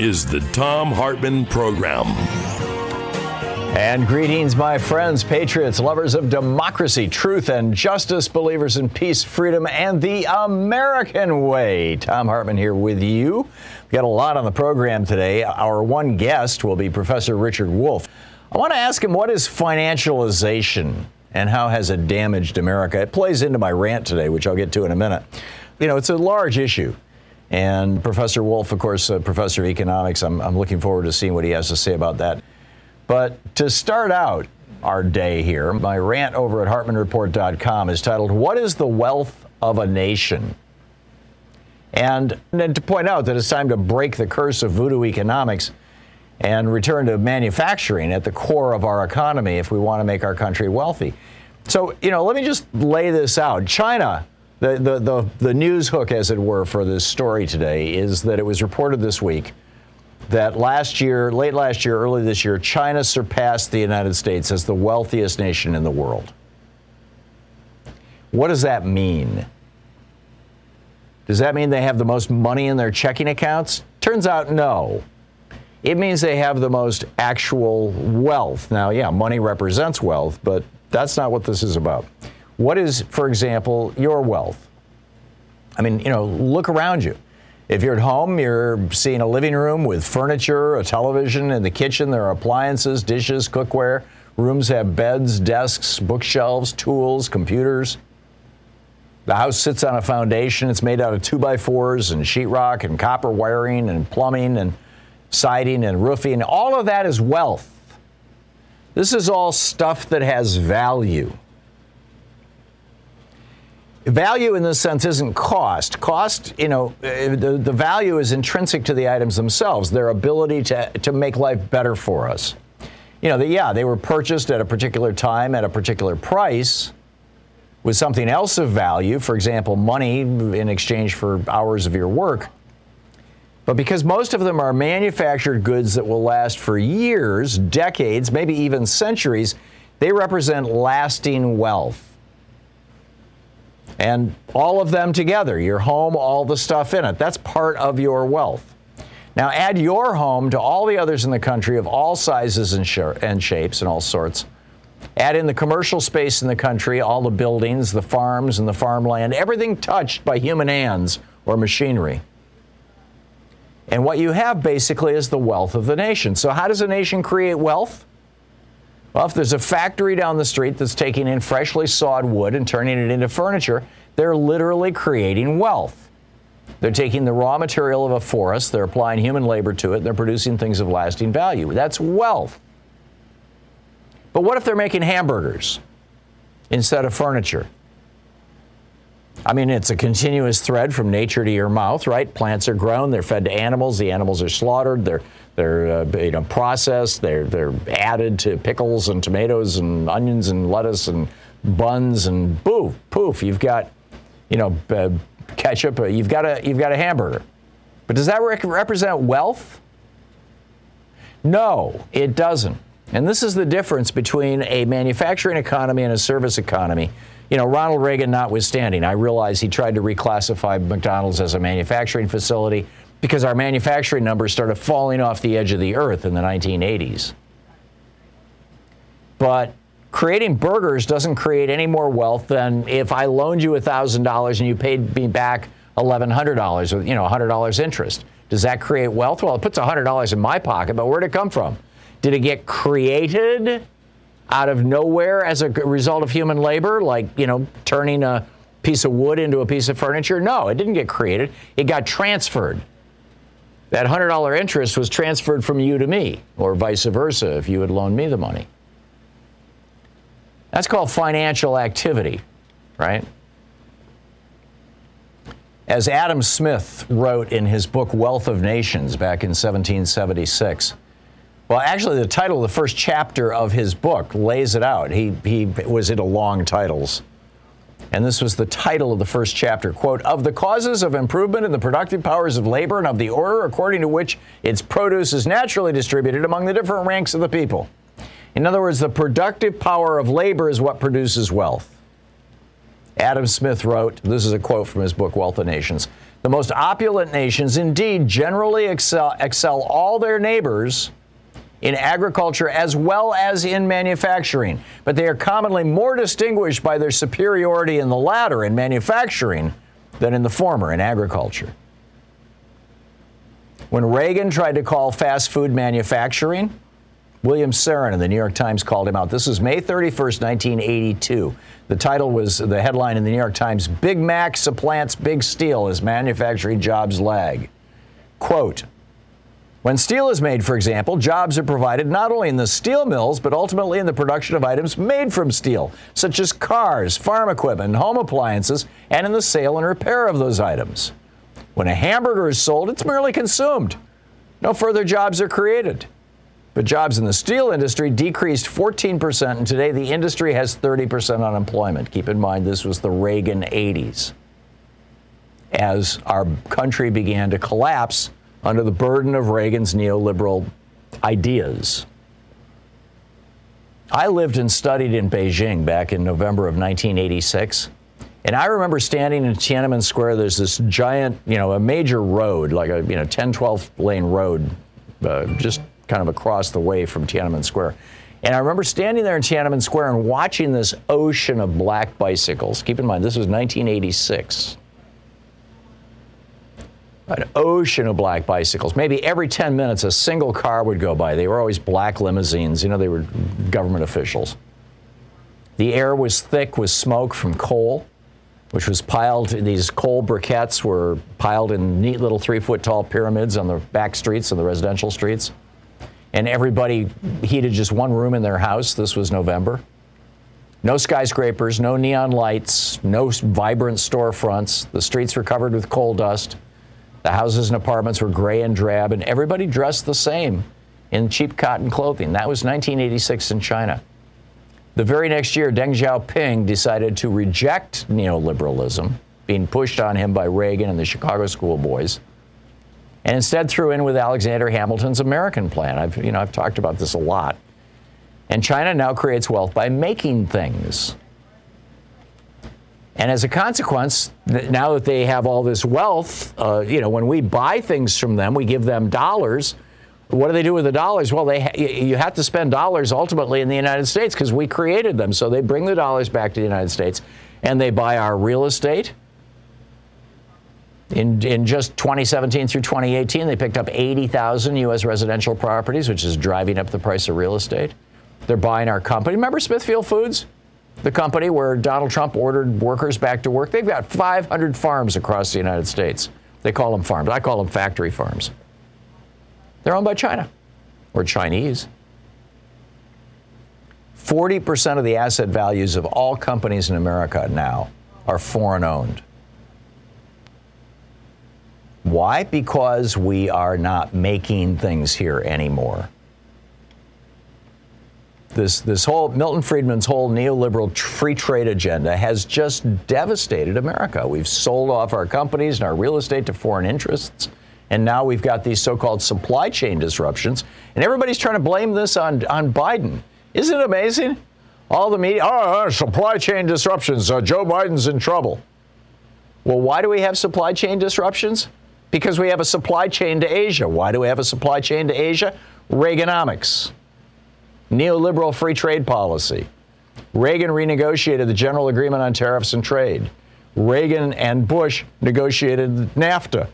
is the Thom Hartmann Program. And greetings, my friends, patriots, lovers of democracy, truth, and justice, believers in peace, freedom, and the American way. Thom Hartmann here with you. We've got a lot on the program today. Our one guest will be Professor Richard Wolff. I want to ask him what is financialization and how has it damaged America? It plays into my rant today, which I'll get to in a minute. You know, it's a large issue. And Professor Wolff, of course, a professor of economics, I'm, I'm looking forward to seeing what he has to say about that. But to start out our day here, my rant over at HartmannReport.com is titled, What is the Wealth of a Nation? And, and to point out that it's time to break the curse of voodoo economics and return to manufacturing at the core of our economy if we want to make our country wealthy. So, you know, let me just lay this out. China, the, the, the, the news hook, as it were, for this story today is that it was reported this week that last year, late last year, early this year, China surpassed the United States as the wealthiest nation in the world. What does that mean? Does that mean they have the most money in their checking accounts? Turns out no. It means they have the most actual wealth. Now, yeah, money represents wealth, but that's not what this is about. What is, for example, your wealth? I mean, you know, look around you. If you're at home, you're seeing a living room with furniture, a television. In the kitchen, there are appliances, dishes, cookware. Rooms have beds, desks, bookshelves, tools, computers. The house sits on a foundation. It's made out of two by fours and sheetrock and copper wiring and plumbing and siding and roofing. All of that is wealth. This is all stuff that has value. Value in this sense isn't cost. Cost, you know, uh, the, the value is intrinsic to the items themselves, their ability to, to make life better for us. You know, the, yeah, they were purchased at a particular time at a particular price with something else of value, for example, money in exchange for hours of your work. But because most of them are manufactured goods that will last for years, decades, maybe even centuries, they represent lasting wealth and all of them together your home, all the stuff in it. That's part of your wealth. Now, add your home to all the others in the country of all sizes and, sh- and shapes and all sorts. Add in the commercial space in the country, all the buildings, the farms, and the farmland, everything touched by human hands or machinery. And what you have basically is the wealth of the nation. So, how does a nation create wealth? Well, if there's a factory down the street that's taking in freshly sawed wood and turning it into furniture, they're literally creating wealth. They're taking the raw material of a forest, they're applying human labor to it, and they're producing things of lasting value. That's wealth. But what if they're making hamburgers instead of furniture? I mean, it's a continuous thread from nature to your mouth, right? Plants are grown, they're fed to animals, the animals are slaughtered, they're they're uh, you know processed. They're they're added to pickles and tomatoes and onions and lettuce and buns and poof poof. You've got you know uh, ketchup. You've got a you've got a hamburger. But does that rec- represent wealth? No, it doesn't. And this is the difference between a manufacturing economy and a service economy. You know, Ronald Reagan notwithstanding, I realize he tried to reclassify McDonald's as a manufacturing facility because our manufacturing numbers started falling off the edge of the earth in the 1980s. But creating burgers doesn't create any more wealth than if I loaned you $1,000 and you paid me back $1,100 with, you know, $100 interest. Does that create wealth? Well, it puts $100 in my pocket, but where'd it come from? Did it get created out of nowhere as a result of human labor, like, you know, turning a piece of wood into a piece of furniture? No, it didn't get created. It got transferred. That $100 interest was transferred from you to me, or vice versa, if you had loaned me the money. That's called financial activity, right? As Adam Smith wrote in his book Wealth of Nations back in 1776, well, actually, the title of the first chapter of his book lays it out. He, he was into long titles. And this was the title of the first chapter quote, of the causes of improvement in the productive powers of labor and of the order according to which its produce is naturally distributed among the different ranks of the people. In other words, the productive power of labor is what produces wealth. Adam Smith wrote, this is a quote from his book, Wealth of Nations. The most opulent nations indeed generally excel, excel all their neighbors in agriculture as well as in manufacturing, but they are commonly more distinguished by their superiority in the latter, in manufacturing, than in the former, in agriculture. When Reagan tried to call fast food manufacturing, William Safire in the New York Times called him out. This was May 31st, 1982. The title was the headline in the New York Times Big Mac supplants Big Steel as manufacturing jobs lag. Quote, when steel is made, for example, jobs are provided not only in the steel mills, but ultimately in the production of items made from steel, such as cars, farm equipment, home appliances, and in the sale and repair of those items. When a hamburger is sold, it's merely consumed. No further jobs are created. But jobs in the steel industry decreased 14%, and today the industry has 30% unemployment. Keep in mind, this was the Reagan 80s. As our country began to collapse under the burden of Reagan's neoliberal ideas. I lived and studied in Beijing back in November of 1986. And I remember standing in Tiananmen Square. There's this giant, you know, a major road, like a, you know, 10, 12 lane road, uh, just kind of across the way from Tiananmen Square. And I remember standing there in Tiananmen Square and watching this ocean of black bicycles. Keep in mind, this was 1986 an ocean of black bicycles. Maybe every 10 minutes, a single car would go by. They were always black limousines. You know, they were government officials. The air was thick with smoke from coal, which was piled, these coal briquettes were piled in neat little three foot tall pyramids on the back streets and the residential streets. And everybody heated just one room in their house. This was November. No skyscrapers, no neon lights, no vibrant storefronts. The streets were covered with coal dust. The houses and apartments were gray and drab, and everybody dressed the same in cheap cotton clothing. That was 1986 in China. The very next year, Deng Xiaoping decided to reject neoliberalism, being pushed on him by Reagan and the Chicago schoolboys, and instead threw in with Alexander Hamilton's American plan. I've, you know, I've talked about this a lot. And China now creates wealth by making things. And as a consequence, now that they have all this wealth, uh, you know, when we buy things from them, we give them dollars. What do they do with the dollars? Well, they ha- you have to spend dollars ultimately in the United States because we created them. So they bring the dollars back to the United States and they buy our real estate. In, in just 2017 through 2018, they picked up 80,000 U.S. residential properties, which is driving up the price of real estate. They're buying our company. Remember Smithfield Foods? The company where Donald Trump ordered workers back to work. They've got 500 farms across the United States. They call them farms. I call them factory farms. They're owned by China or Chinese. 40% of the asset values of all companies in America now are foreign owned. Why? Because we are not making things here anymore this this whole Milton Friedman's whole neoliberal free trade agenda has just devastated America. We've sold off our companies and our real estate to foreign interests. And now we've got these so-called supply chain disruptions, and everybody's trying to blame this on, on Biden. Isn't it amazing? All the media, oh, supply chain disruptions. Uh, Joe Biden's in trouble. Well, why do we have supply chain disruptions? Because we have a supply chain to Asia. Why do we have a supply chain to Asia? Reaganomics, neoliberal free trade policy. Reagan renegotiated the General Agreement on Tariffs and Trade. Reagan and Bush negotiated NAFTA.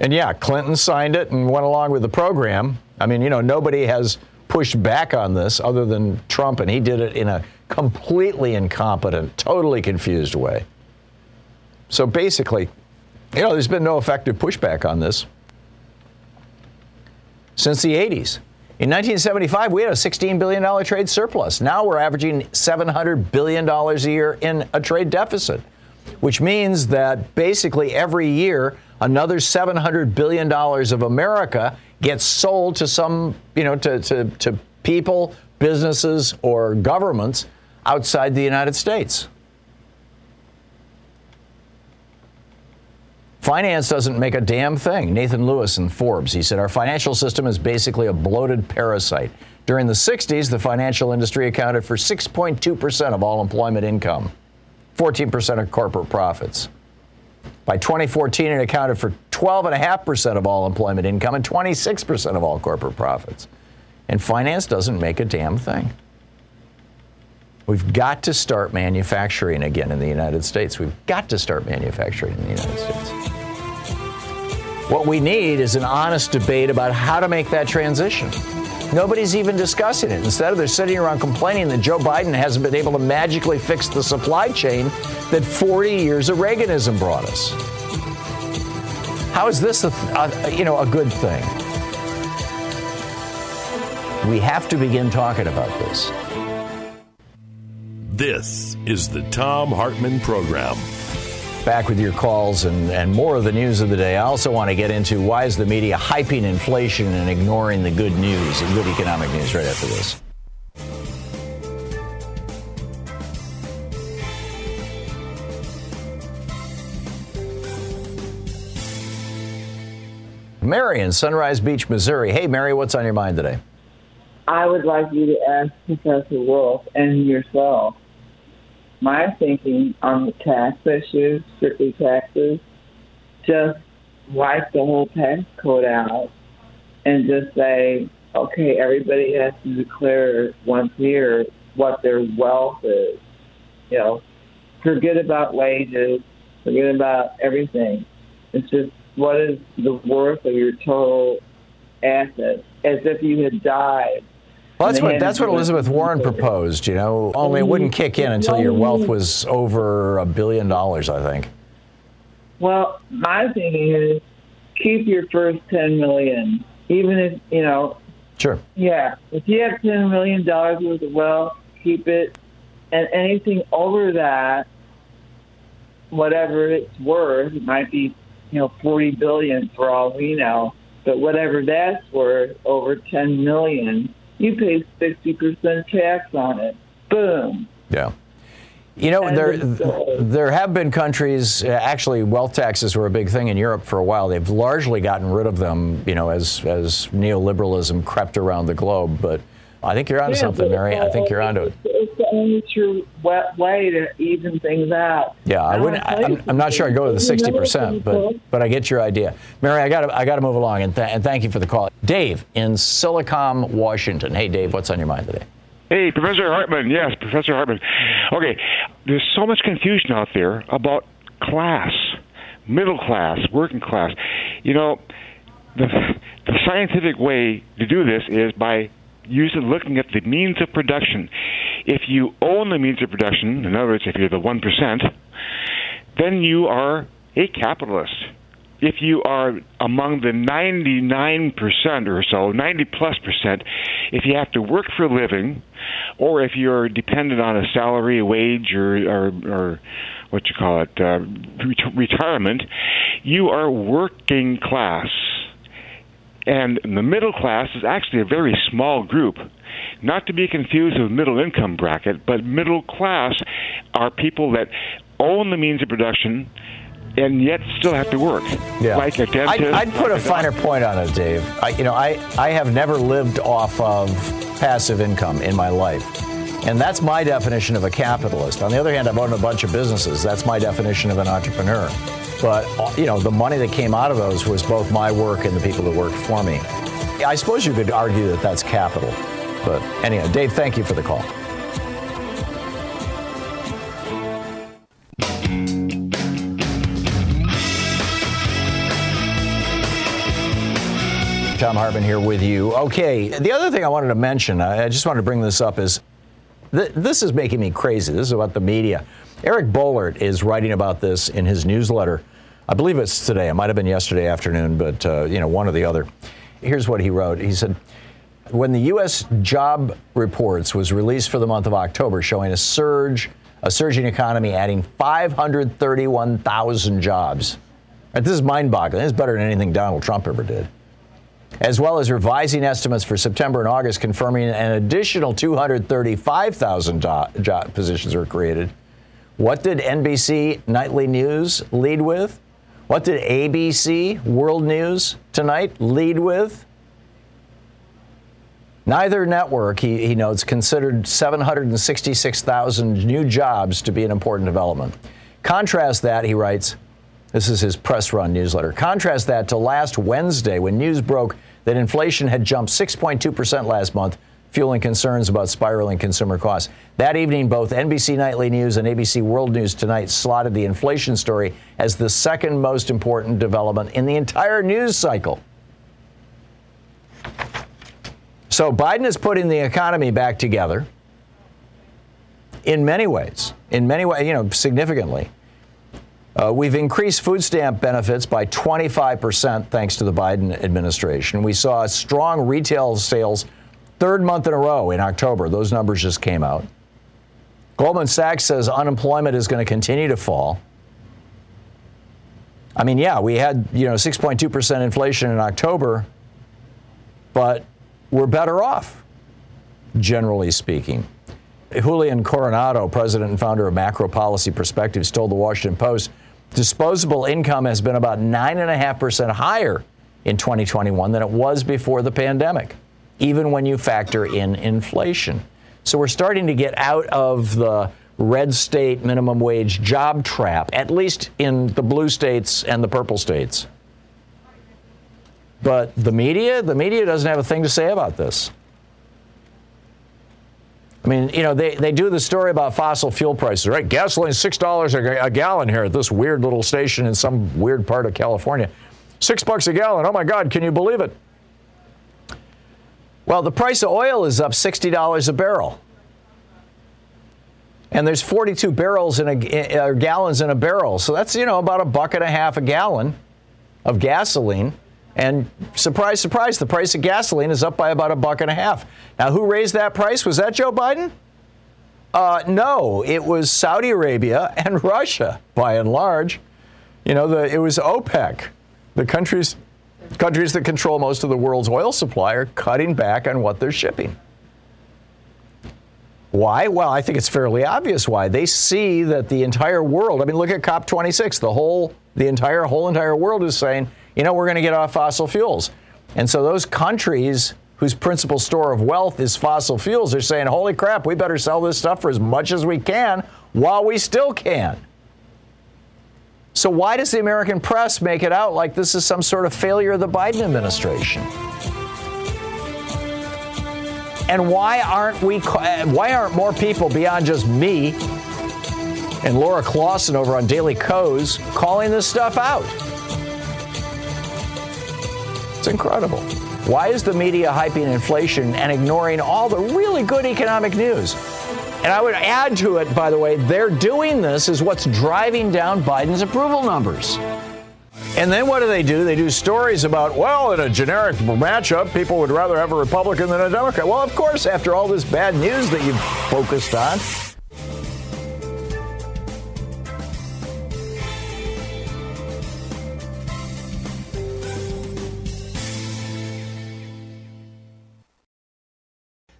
And yeah, Clinton signed it and went along with the program. I mean, you know, nobody has pushed back on this other than Trump, and he did it in a completely incompetent, totally confused way. So basically, you know, there's been no effective pushback on this since the 80s. In 1975, we had a $16 billion trade surplus. Now we're averaging $700 billion a year in a trade deficit, which means that basically every year, another $700 billion of America gets sold to some, you know, to, to, to people, businesses, or governments outside the United States. Finance doesn't make a damn thing. Nathan Lewis in Forbes, he said, Our financial system is basically a bloated parasite. During the 60s, the financial industry accounted for 6.2% of all employment income, 14% of corporate profits. By 2014, it accounted for 12.5% of all employment income and 26% of all corporate profits. And finance doesn't make a damn thing. We've got to start manufacturing again in the United States. We've got to start manufacturing in the United States. What we need is an honest debate about how to make that transition. Nobody's even discussing it. Instead they're sitting around complaining that Joe Biden hasn't been able to magically fix the supply chain that 40 years of Reaganism brought us. How is this a, a you know a good thing? We have to begin talking about this. This is the Thom Hartmann Program back with your calls and, and more of the news of the day. I also want to get into why is the media hyping inflation and ignoring the good news, the good economic news right after this. Mary in Sunrise Beach, Missouri. Hey, Mary, what's on your mind today? I would like you to ask Professor Wolff and yourself my thinking on the tax issue, strictly taxes, just wipe the whole tax code out and just say, okay, everybody has to declare once a year what their wealth is. You know, forget about wages, forget about everything. It's just what is the worth of your total assets as if you had died well, that's what that's what Elizabeth Warren proposed. You know, only it wouldn't kick in until your wealth was over a billion dollars. I think. Well, my thinking is keep your first ten million, even if you know. Sure. Yeah, if you have ten million dollars worth of wealth, keep it, and anything over that, whatever it's worth, it might be, you know, forty billion for all we know, but whatever that's worth, over ten million you pay 60% tax on it. Boom. Yeah. You know, there there have been countries. Uh, actually, wealth taxes were a big thing in Europe for a while. They've largely gotten rid of them, you know, as as neoliberalism crept around the globe. But I think you're onto yeah, something, Mary. I think you're onto it. It's the only true way to even things out. Yeah, I wouldn't. I, am I'm not sure I'd go to the 60 percent, but but I get your idea, Mary. I got to I got to move along, and, th- and thank you for the call, Dave in Silicon, Washington. Hey, Dave, what's on your mind today? Hey, Professor Hartmann. Yes, Professor Hartmann. Okay, there's so much confusion out there about class, middle class, working class. You know, the the scientific way to do this is by usually looking at the means of production. If you own the means of production, in other words, if you're the 1%, then you are a capitalist. If you are among the 99% or so, 90 plus percent, if you have to work for a living, or if you're dependent on a salary, a wage, or, or, or what you call it, uh, retirement, you are working class and the middle class is actually a very small group. Not to be confused with middle income bracket, but middle class are people that own the means of production and yet still have to work. Yeah. Like a dentist. I'd, I'd put a finer point on it, Dave. I, you know, I, I have never lived off of passive income in my life. And that's my definition of a capitalist. On the other hand, I've owned a bunch of businesses. That's my definition of an entrepreneur. But, you know, the money that came out of those was both my work and the people that worked for me. I suppose you could argue that that's capital. But anyway, Dave, thank you for the call. Thom Hartmann here with you. Okay, the other thing I wanted to mention, I just wanted to bring this up, is th- this is making me crazy. This is about the media. Eric Boehlert is writing about this in his newsletter. I believe it's today. It might have been yesterday afternoon, but uh, you know, one or the other. Here's what he wrote. He said, "When the U.S. job reports was released for the month of October, showing a surge, a surging economy, adding 531,000 jobs. Right, this is mind-boggling. This is better than anything Donald Trump ever did." As well as revising estimates for September and August, confirming an additional 235,000 job positions were created. What did NBC Nightly News lead with? What did ABC World News tonight lead with? Neither network, he, he notes, considered 766,000 new jobs to be an important development. Contrast that, he writes, this is his press run newsletter. Contrast that to last Wednesday when news broke that inflation had jumped 6.2% last month, fueling concerns about spiraling consumer costs. That evening, both NBC Nightly News and ABC World News Tonight slotted the inflation story as the second most important development in the entire news cycle. So Biden is putting the economy back together in many ways, in many ways, you know, significantly. Uh, we've increased food stamp benefits by 25% thanks to the Biden administration. We saw strong retail sales third month in a row in October. Those numbers just came out. Goldman Sachs says unemployment is going to continue to fall. I mean, yeah, we had, you know, 6.2% inflation in October, but we're better off, generally speaking. Julia Coronado, president and founder of Macro Policy Perspectives, told the Washington Post disposable income has been about 9.5% higher in 2021 than it was before the pandemic, even when you factor in inflation. So we're starting to get out of the red state minimum wage job trap, at least in the blue states and the purple states. But the media, the media doesn't have a thing to say about this. I mean, you know, they, they do the story about fossil fuel prices, right? Gasoline $6 a, a gallon here at this weird little station in some weird part of California. Six bucks a gallon. Oh my God, can you believe it? Well, the price of oil is up $60 a barrel. And there's 42 barrels in a, gallons in a barrel. So that's, you know, about a buck and a half a gallon of gasoline. And surprise, surprise, the price of gasoline is up by about a buck and a half. Now, who raised that price? Was that Joe Biden? Uh, no, it was Saudi Arabia and Russia, by and large. You know, the, it was OPEC, the countries, countries that control most of the world's oil supply, are cutting back on what they're shipping. Why? Well, I think it's fairly obvious why. They see that the entire world, I mean, look at COP26, the whole, the entire, whole entire world is saying, you know, we're going to get off fossil fuels. And so those countries whose principal store of wealth is fossil fuels are saying, holy crap, we better sell this stuff for as much as we can while we still can. So why does the American press make it out like this is some sort of failure of the Biden administration? And why aren't we eh, why aren't more people beyond just me and Laura Clawson over on Daily Kos calling this stuff out? It's incredible. Why is the media hyping inflation and ignoring all the really good economic news? And I would add to it, by the way, they're doing this is what's driving down Biden's approval numbers. And then what do they do? They do stories about, well, in a generic matchup, people would rather have a Republican than a Democrat. Well, of course, after all this bad news that you've focused on,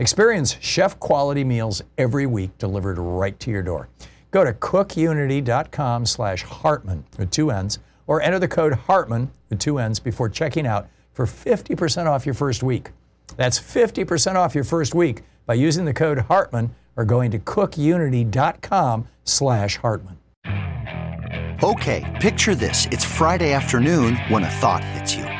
Experience chef quality meals every week delivered right to your door. Go to cookunity.com slash Hartmann with two N's or enter the code Hartmann with two N's before checking out for 50% off your first week. That's 50% off your first week by using the code Hartmann or going to cookunity.com slash Hartmann. Okay, picture this. It's Friday afternoon when a thought hits you.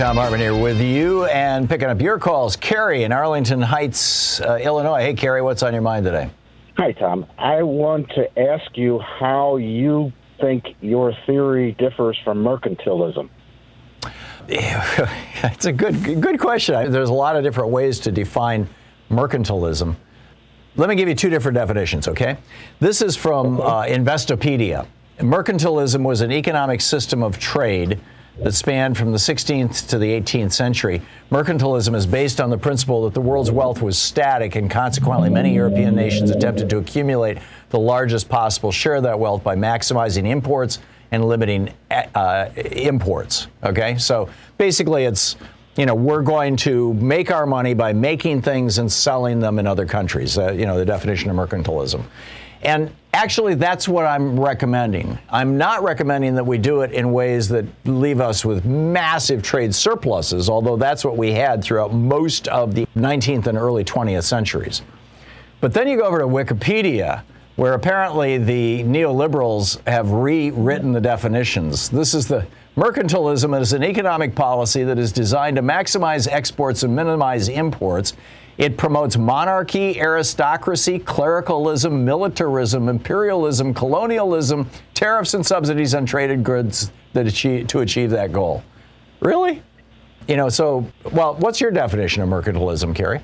Thom Hartmann here with you and picking up your calls. Carrie in Arlington Heights, uh, Illinois. Hey, Carrie, what's on your mind today? Hi, Tom. I want to ask you how you think your theory differs from mercantilism. it's a good good question. There's a lot of different ways to define mercantilism. Let me give you two different definitions, okay? This is from uh, Investopedia. Mercantilism was an economic system of trade that spanned from the 16th to the 18th century. Mercantilism is based on the principle that the world's wealth was static, and consequently, many European nations attempted to accumulate the largest possible share of that wealth by maximizing imports and limiting uh, imports. Okay, so basically, it's you know we're going to make our money by making things and selling them in other countries. Uh, you know the definition of mercantilism, and actually that's what I'm recommending. I'm not recommending that we do it in ways that leave us with massive trade surpluses, although that's what we had throughout most of the 19th and early 20th centuries. But then you go over to Wikipedia where apparently the neoliberals have rewritten the definitions. This is the mercantilism is an economic policy that is designed to maximize exports and minimize imports. It promotes monarchy, aristocracy, clericalism, militarism, imperialism, colonialism, tariffs and subsidies on traded goods that achieve, to achieve that goal. Really? You know, so, well, what's your definition of mercantilism, Kerry?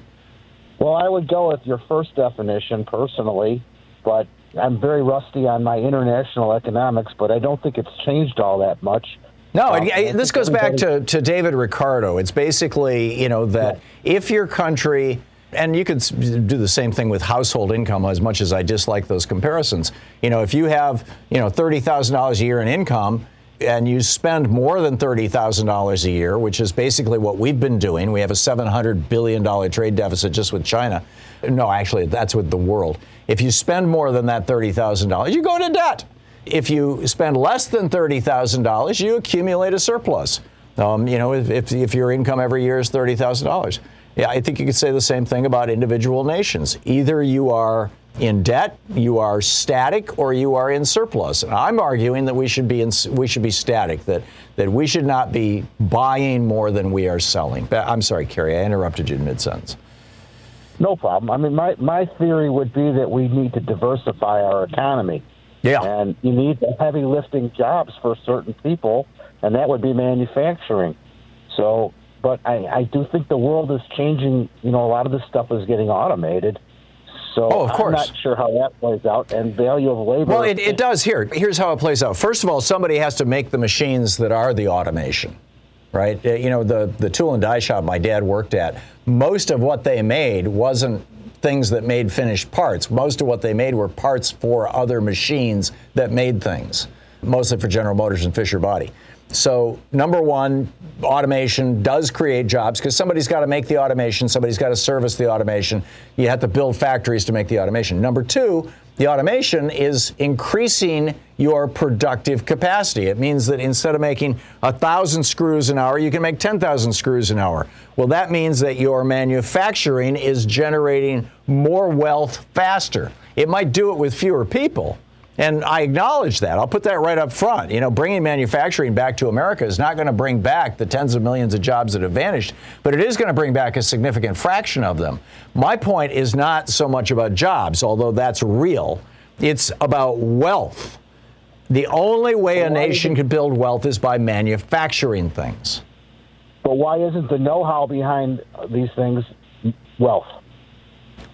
Well, I would go with your first definition personally but I'm very rusty on my international economics, but I don't think it's changed all that much. No, um, this goes back to, to David Ricardo. It's basically, you know, that yeah. if your country, and you could do the same thing with household income as much as I dislike those comparisons. You know, if you have, you know, $30,000 a year in income, and you spend more than $30,000 a year, which is basically what we've been doing. We have a $700 billion trade deficit just with China. No, actually, that's with the world. If you spend more than that $30,000, you go into debt. If you spend less than $30,000, you accumulate a surplus. Um, you know, if, if your income every year is $30,000. Yeah, I think you could say the same thing about individual nations. Either you are in debt, you are static, or you are in surplus. And I'm arguing that we should be in, we should be static. That that we should not be buying more than we are selling. I'm sorry, Kerry, I interrupted you in mid sentence. No problem. I mean, my my theory would be that we need to diversify our economy. Yeah. And you need heavy lifting jobs for certain people, and that would be manufacturing. So, but I, I do think the world is changing. You know, a lot of this stuff is getting automated so oh, of course. I'm not sure how that plays out. And value of labor. Well, it, it does here. Here's how it plays out. First of all, somebody has to make the machines that are the automation right? Uh, you know, the, the tool and die shop my dad worked at, most of what they made wasn't things that made finished parts. Most of what they made were parts for other machines that made things. mostly for General Motors and Fisher Body. So, number one, automation does create jobs because somebody's got to make the automation, somebody's got to service the automation. You have to build factories to make the automation. Number two, the automation is increasing your productive capacity. It means that instead of making a thousand screws an hour, you can make 10,000 screws an hour. Well, that means that your manufacturing is generating more wealth faster. It might do it with fewer people, and I acknowledge that. I'll put that right up front. You know, bringing manufacturing back to America is not going to bring back the tens of millions of jobs that have vanished, but it is going to bring back a significant fraction of them. My point is not so much about jobs, although that's real. It's about wealth. The only way a nation can build wealth is by manufacturing things. But why isn't the know-how behind these things wealth?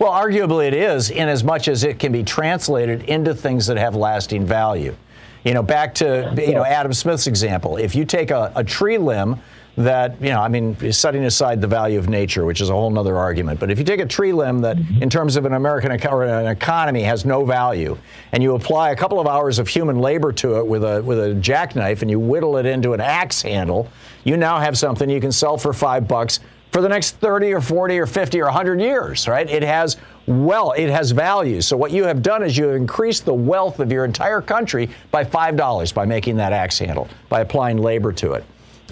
Well, arguably it is, in as much as it can be translated into things that have lasting value. You know, back to you know Adam Smith's example. If you take a, a tree limb that, you know, I mean, setting aside the value of nature, which is a whole other argument, but if you take a tree limb that, in terms of an American an economy, has no value, and you apply a couple of hours of human labor to it with a with a jackknife, and you whittle it into an axe handle, you now have something you can sell for five bucks for the next 30 or 40 or 50 or 100 years, right? It has well, it has value. So what you have done is you have increased the wealth of your entire country by $5 by making that axe handle, by applying labor to it.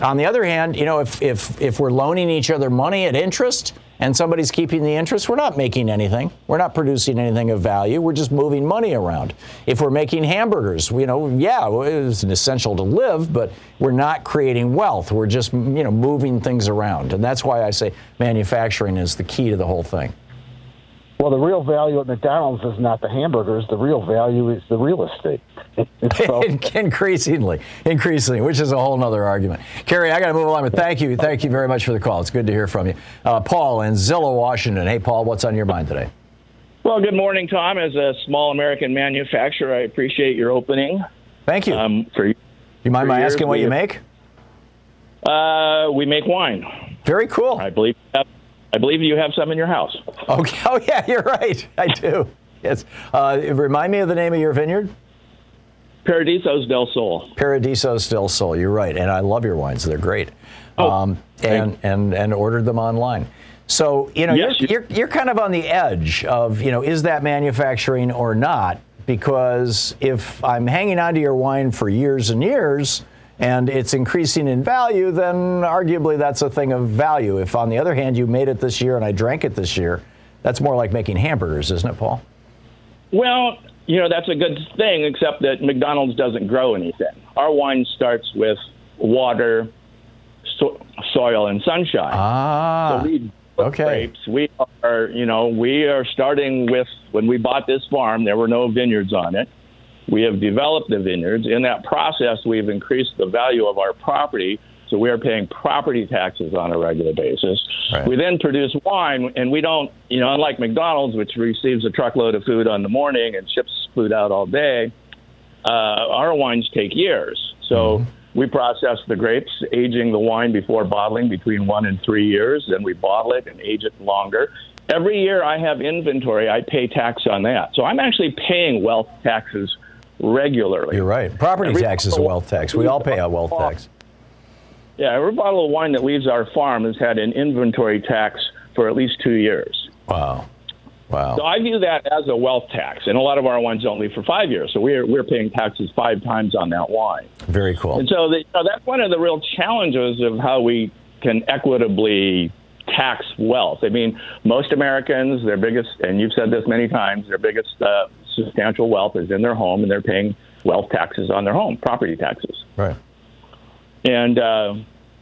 On the other hand, you know, if, if, if we're loaning each other money at interest, and somebody's keeping the interest, we're not making anything. We're not producing anything of value. We're just moving money around. If we're making hamburgers, you know, yeah, it's an essential to live, but we're not creating wealth. We're just, you know, moving things around. And that's why I say manufacturing is the key to the whole thing. Well, the real value at McDonald's is not the hamburgers. The real value is the real estate. so, increasingly, increasingly, which is a whole other argument. Kerry, I got to move along, but thank you, thank you very much for the call. It's good to hear from you, uh, Paul in Zillah, Washington. Hey, Paul, what's on your mind today? Well, good morning, Tom. As a small American manufacturer, I appreciate your opening. Thank you. Um, for you mind my asking what you make? Uh, we make wine. Very cool. I believe I believe you have some in your house. Okay. Oh, yeah, you're right. I do. Yes. Uh, remind me of the name of your vineyard. Paradisos del Sol. Paradisos del Sol. You're right, and I love your wines. They're great. Oh, um, and and and ordered them online. So you know yes, you're, you're you're kind of on the edge of you know is that manufacturing or not? Because if I'm hanging on to your wine for years and years, and it's increasing in value, then arguably that's a thing of value. If, on the other hand, you made it this year and I drank it this year, that's more like making hamburgers, isn't it, Paul? Well, you know, that's a good thing, except that McDonald's doesn't grow anything. Our wine starts with water, so- soil, and sunshine. Ah. So we okay. grapes. We are, you know, we are starting with when we bought this farm, there were no vineyards on it. We have developed the vineyards. In that process, we've increased the value of our property. So we are paying property taxes on a regular basis. Right. We then produce wine, and we don't, you know, unlike McDonald's, which receives a truckload of food on the morning and ships food out all day, uh, our wines take years. So mm-hmm. we process the grapes, aging the wine before bottling between one and three years. Then we bottle it and age it longer. Every year I have inventory, I pay tax on that. So I'm actually paying wealth taxes regularly. You're right. Property every tax is a wealth tax. We all pay a wealth tax. Yeah, every bottle of wine that leaves our farm has had an inventory tax for at least two years. Wow. Wow. So I view that as a wealth tax, and a lot of our wines don't leave for five years, so we're we're paying taxes five times on that wine. Very cool. And so the, you know, that's one of the real challenges of how we can equitably tax wealth. I mean, most Americans, their biggest, and you've said this many times, their biggest uh, substantial wealth is in their home, and they're paying wealth taxes on their home, property taxes. Right. And uh,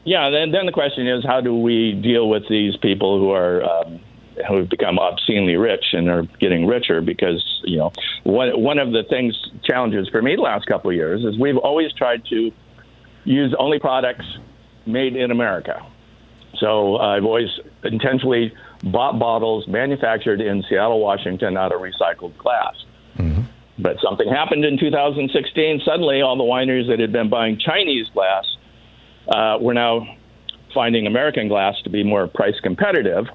yeah, then then the question is, how do we deal with these people who are um, who have become obscenely rich and are getting richer? Because you know, one one of the things challenges for me the last couple of years is we've always tried to use only products made in America. So uh, I've always intentionally bought bottles manufactured in Seattle, Washington, out of recycled glass. Mm-hmm. But something happened in 2016. Suddenly, all the wineries that had been buying Chinese glass uh, were now finding American glass to be more price competitive.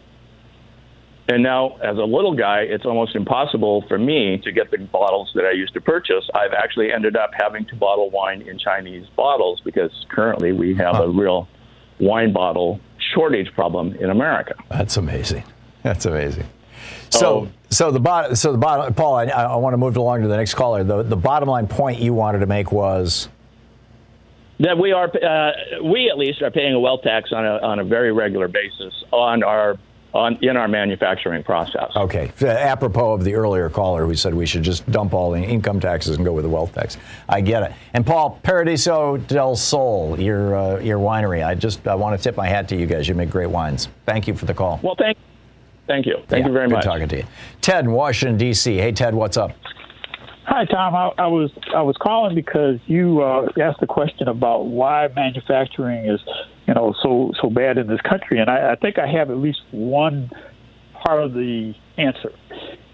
And now, as a little guy, it's almost impossible for me to get the bottles that I used to purchase. I've actually ended up having to bottle wine in Chinese bottles because currently we have a real wine bottle shortage problem in America. That's amazing. That's amazing. So, so the bottom, so the bottom, Paul, I, I want to move along to the next caller. The, the bottom line point you wanted to make was that we are, uh, we at least are paying a wealth tax on a, on a very regular basis on our on in our manufacturing process. Okay. Apropos of the earlier caller who said we should just dump all the income taxes and go with the wealth tax. I get it. And Paul Paradiso del Sol, your uh, your winery. I just I want to tip my hat to you guys. You make great wines. Thank you for the call. Well, thank thank you. Thank Yeah, you very much. good much. talking to you. Ted in Washington D.C. Hey Ted, what's up? Hi, Thom. I, I was I was calling because you uh, asked a question about why manufacturing is, you know, so so bad in this country, and I, I think I have at least one part of the answer.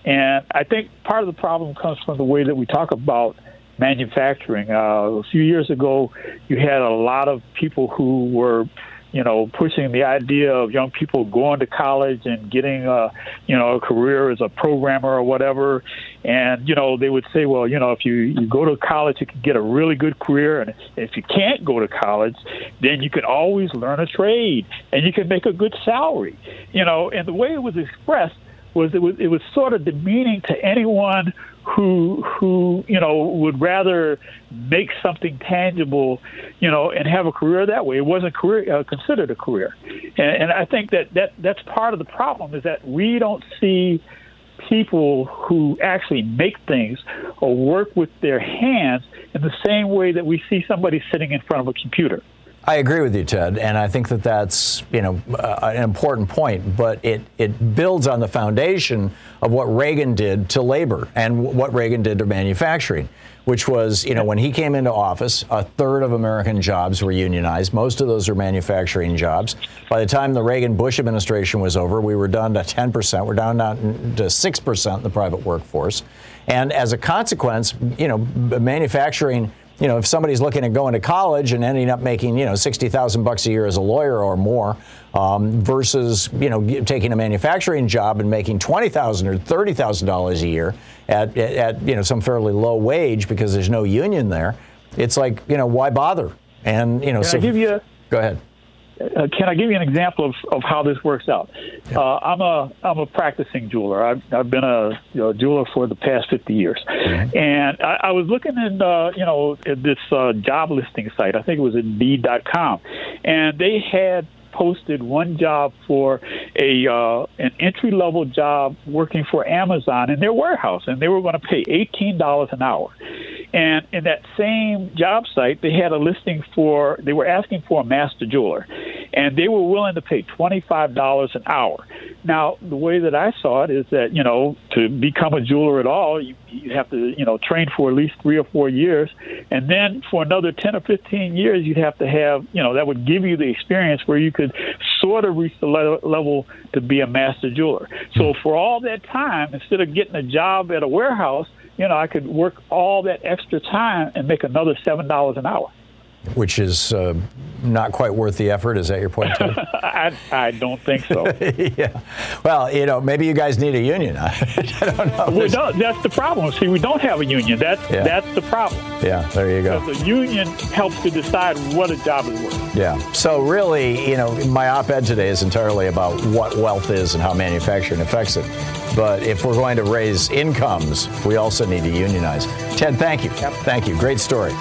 And I think part of the problem comes from the way that we talk about manufacturing. Uh, a few years ago, you had a lot of people who were you know, pushing the idea of young people going to college and getting a, you know, a career as a programmer or whatever. And, you know, they would say, well, you know, if you, you go to college, you can get a really good career. And if you can't go to college, then you can always learn a trade and you can make a good salary, you know, and the way it was expressed was it was, it was sort of demeaning to anyone who who you know would rather make something tangible, you know, and have a career that way. It wasn't career uh, considered a career, and, and I think that that that's part of the problem is that we don't see people who actually make things or work with their hands in the same way that we see somebody sitting in front of a computer. I agree with you, Ted, and I think that that's you know uh, an important point. But it it builds on the foundation of what Reagan did to labor and what Reagan did to manufacturing, which was you know when he came into office, a third of American jobs were unionized. Most of those are manufacturing jobs. By the time the Reagan Bush administration was over, we were down to 10 percent. We're down to six percent in the private workforce, and as a consequence, you know, manufacturing you know, if somebody's looking at going to college and ending up making, you know, 60,000 bucks a year as a lawyer or more, um, versus, you know, taking a manufacturing job and making 20,000 or 30,000 dollars a year at, at, at, you know, some fairly low wage because there's no union there, it's like, you know, why bother? And, you know, Can so I give you a, go ahead. Uh, can I give you an example of, of how this works out? Uh, I'm a I'm a practicing jeweler. I've, I've been a you know, jeweler for the past 50 years, and I, I was looking at uh, you know at this uh, job listing site. I think it was Indeed.com, and they had posted one job for a uh, an entry level job working for Amazon in their warehouse, and they were going to pay eighteen dollars an hour. And in that same job site, they had a listing for they were asking for a master jeweler, and they were willing to pay twenty five dollars an hour. Now, the way that I saw it is that you know to become a jeweler at all, you, you have to you know train for at least three or four years, and then for another ten or fifteen years, you'd have to have you know that would give you the experience where you could sort of reach the le- level to be a master jeweler. So hmm. for all that time, instead of getting a job at a warehouse, you know I could work all that extra time and make another seven dollars an hour. Which is uh, not quite worth the effort. Is that your point, Ted? I, I don't think so. yeah. Well, you know, maybe you guys need a union. I don't know. we don't, that's the problem. See, we don't have a union. That's Yeah. that's the problem. Yeah, there you go. The union helps to decide what a job is worth. Yeah. So really, you know, my op-ed today is entirely about what wealth is and how manufacturing affects it. But if we're going to raise incomes, we also need to unionize. Ted, thank you. Thank you. Great story.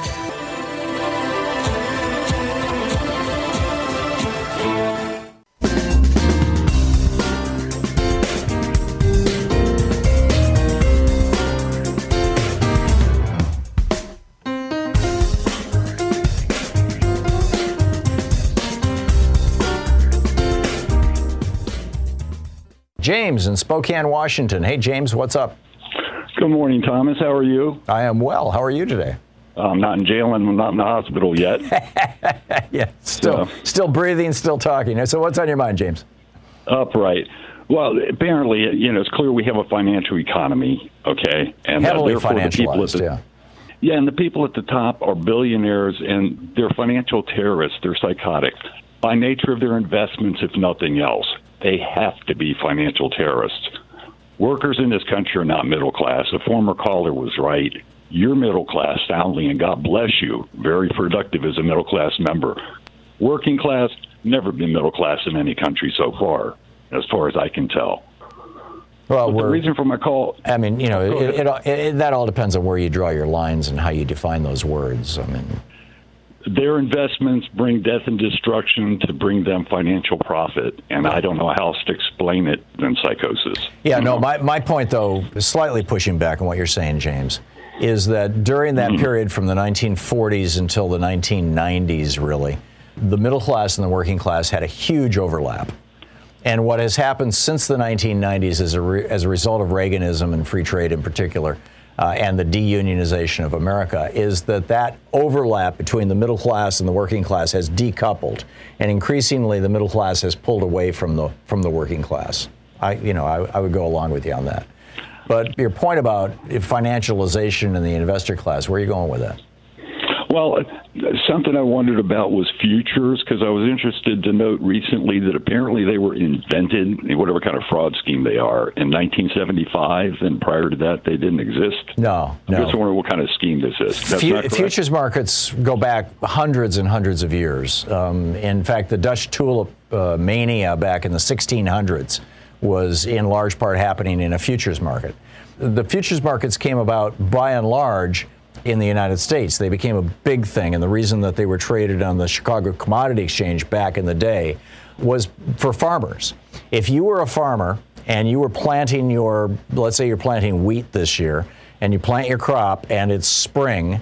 In Spokane, Washington. Hey, James, what's up? Good morning, Thomas. How are you? I am well. How are you today? I'm not in jail and I'm not in the hospital yet. yeah, still, So- still breathing, still talking. So, what's on your mind, James? Upright. Well, apparently, you know, it's clear we have a financial economy, okay? And uh, Heavily therefore the people at the, yeah. Yeah, and the people at the top are billionaires and they're financial terrorists. They're psychotic by nature of their investments, if nothing else. They have to be financial terrorists. Workers in this country are not middle class. A former caller was right. You're middle class soundly, and God bless you. Very productive as a middle class member. Working class, never been middle class in any country so far, as far as I can tell. Well, the reason for my call. I mean, you know, it, it, it, that all depends on where you draw your lines and how you define those words. I mean, their investments bring death and destruction to bring them financial profit, and I don't know how else to explain it than psychosis. Yeah, no. My my point, though, slightly pushing back on what you're saying, James, is that during that mm-hmm. period from the 1940s until the 1990s, really, the middle class and the working class had a huge overlap. And what has happened since the 1990s as a, re- as a result of Reaganism and free trade in particular, uh, and the deunionization of America, is that that overlap between the middle class and the working class has decoupled, and increasingly the middle class has pulled away from the from the working class. I, you know, I, I would go along with you on that. But your point about financialization and the investor class, where are you going with that? Well, something I wondered about was futures because I was interested to note recently that apparently they were invented, whatever kind of fraud scheme they are, in 1975, and prior to that they didn't exist. No, I'm no. just wondering what kind of scheme this is. F- futures markets go back hundreds and hundreds of years. Um, in fact, the Dutch tulip uh, mania back in the 1600s was in large part happening in a futures market. The futures markets came about by and large in the United States. They became a big thing, and the reason that they were traded on the Chicago Commodity Exchange back in the day was for farmers. If you were a farmer and you were planting your, let's say you're planting wheat this year, and you plant your crop and it's spring,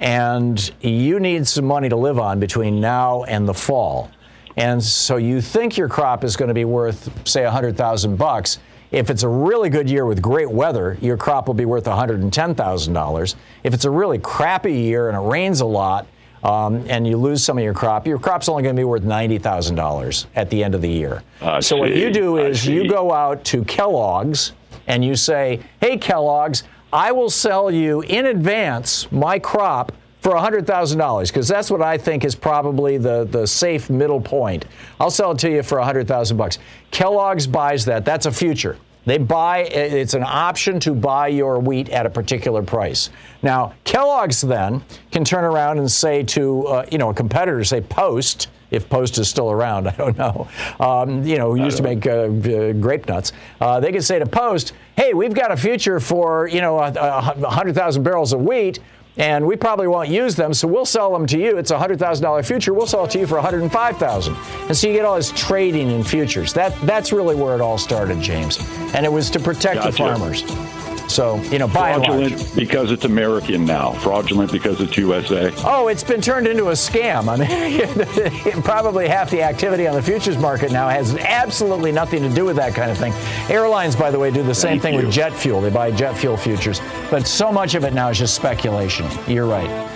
and you need some money to live on between now and the fall. And so you think your crop is going to be worth, say, 100,000 bucks if it's a really good year with great weather, your crop will be worth $110,000. If it's a really crappy year and it rains a lot, um, and you lose some of your crop, your crop's only going to be worth $90,000 at the end of the year. I so see. what you do is you go out to Kellogg's and you say, "Hey Kellogg's, I will sell you in advance my crop for $100,000 because that's what I think is probably the, the safe middle point. I'll sell it to you for 100,000 bucks. Kellogg's buys that. That's a future. They buy it's an option to buy your wheat at a particular price. Now, Kellogg's then can turn around and say to uh, you know a competitor, say Post, if Post is still around, I don't know. Um, you know, who used to make uh, uh, grape nuts. Uh, they can say to Post, "Hey, we've got a future for you know a, a hundred thousand barrels of wheat and we probably won't use them, so we'll sell them to you. It's a hundred thousand dollar future. We'll sell it to you for one hundred and five thousand, and so you get all this trading in futures. That that's really where it all started, James, and it was to protect gotcha. the farmers. So, you know, by Fraudulent and large. because it's American now. Fraudulent because it's USA. Oh, it's been turned into a scam. I mean, probably half the activity on the futures market now has absolutely nothing to do with that kind of thing. Airlines, by the way, do the same Thank thing you. with jet fuel. They buy jet fuel futures. But so much of it now is just speculation. You're right.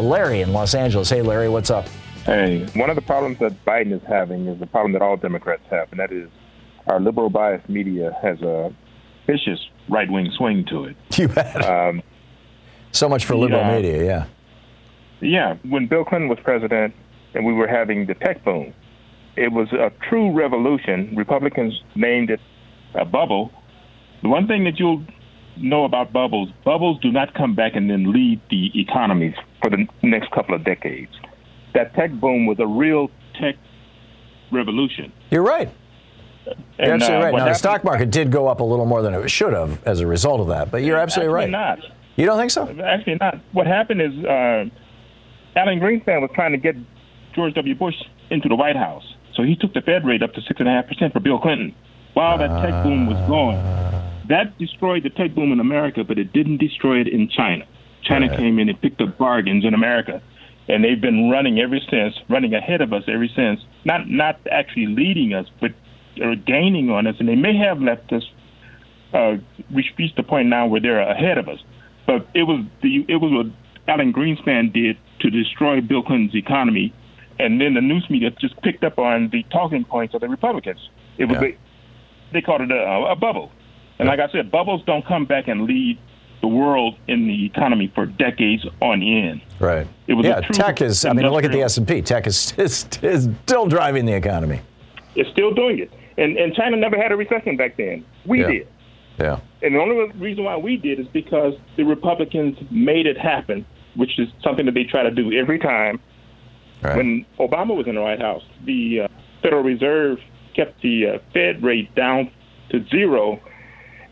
Larry in Los Angeles. Hey, Larry, what's up? Hey, one of the problems that Biden is having is the problem that all Democrats have, and that is our liberal biased media has a vicious right wing swing to it. You bet. Um, so much for liberal yeah, media, yeah. Yeah, when Bill Clinton was president and we were having the tech boom, it was a true revolution. Republicans named it a bubble. The one thing that you'll know about bubbles bubbles do not come back and then lead the economies for the next couple of decades. That tech boom was a real tech revolution. You're right. And, you're absolutely uh, right. Now, the stock market did go up a little more than it should have as a result of that, but you're absolutely right. not. You don't think so? Actually, not. What happened is uh, Alan Greenspan was trying to get George W. Bush into the White House. So he took the Fed rate up to 6.5% for Bill Clinton while that tech boom was going. That destroyed the tech boom in America, but it didn't destroy it in China. China right. came in and picked up bargains in America, and they've been running ever since, running ahead of us ever since. Not not actually leading us, but are gaining on us, and they may have left us uh, we reached the point now where they're ahead of us. But it was the it was what Alan Greenspan did to destroy Bill Clinton's economy, and then the news media just picked up on the talking points of the Republicans. It was yeah. a, they called it a, a bubble, and like I said, bubbles don't come back and lead the world in the economy for decades on end. Right. It was yeah. Tech is. I mean, look at the S and P. Tech is, is is still driving the economy. It's still doing it, and and China never had a recession back then. We yeah. did. Yeah. And the only reason why we did is because the Republicans made it happen, which is something that they try to do every time. Right. When Obama was in the White House, the uh, Federal Reserve kept the uh, Fed rate down to zero.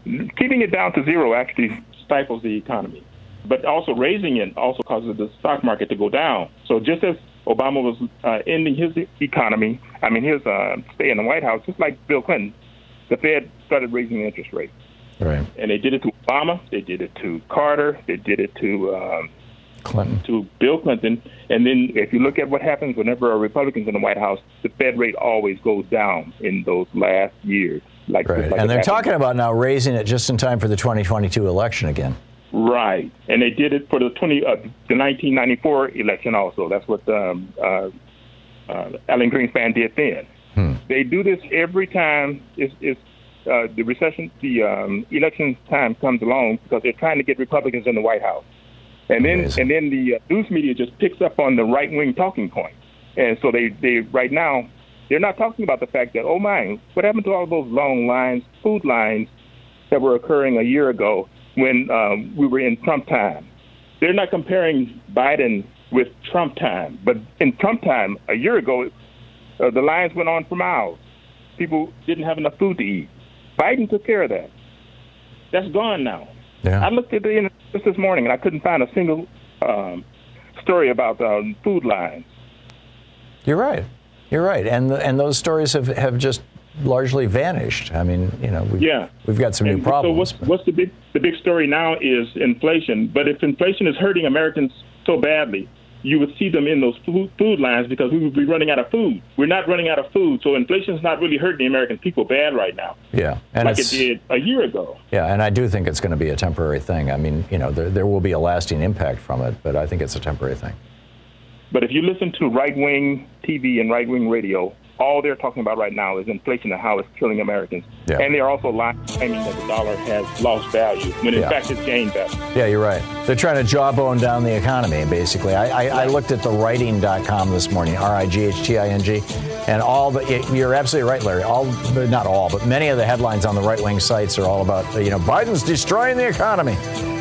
Keeping it down to zero actually stifles the economy, but also raising it also causes the stock market to go down. So just as Obama was uh, ending his economy, I mean his uh, stay in the White House, just like Bill Clinton, the Fed started raising interest rates. Right. And they did it to Obama. They did it to Carter. They did it to um, Clinton. To Bill Clinton. And then if you look at what happens whenever a Republican's in the White House, the Fed rate always goes down in those last years. Like, right. like and they're talking about now raising it just in time for the 2022 election again. Right. And they did it for the 20 uh, the 1994 election also. That's what um, uh, uh, Alan Greenspan did then. Hmm. They do this every time it's, it's uh, the recession, the um, election time comes along because they're trying to get Republicans in the White House, and then Amazing. and then the uh, news media just picks up on the right wing talking points, and so they they right now they're not talking about the fact that oh my, what happened to all those long lines, food lines that were occurring a year ago when um, we were in Trump time. They're not comparing Biden with Trump time, but in Trump time a year ago, uh, the lines went on for miles. People didn't have enough food to eat. Biden took care of that. That's gone now. Yeah. I looked at the internet this morning and I couldn't find a single um, story about um, food lines. You're right. You're right, and the, and those stories have, have just largely vanished. I mean, you know, we've, yeah. we've got some and new problems. So what's, what's the big the big story now is inflation. But if inflation is hurting Americans so badly, you would see them in those food, food lines because we would be running out of food. We're not running out of food, so inflation is not really hurting the American people bad right now. Yeah, and like it did a year ago. Yeah, and I do think it's going to be a temporary thing. I mean, you know, there, there will be a lasting impact from it, but I think it's a temporary thing. But if you listen to right wing TV and right wing radio, all they're talking about right now is inflation and how it's killing Americans. Yeah. And they're also lying, claiming that the dollar has lost value when in Yeah. fact it's gained value. Yeah, you're right. They're trying to jawbone down the economy, basically. I, I, I looked at the writing.com this morning, R I G H T I N G, and all the, you're absolutely right, Larry. All, not all, but many of the headlines on the right wing sites are all about, you know, Biden's destroying the economy.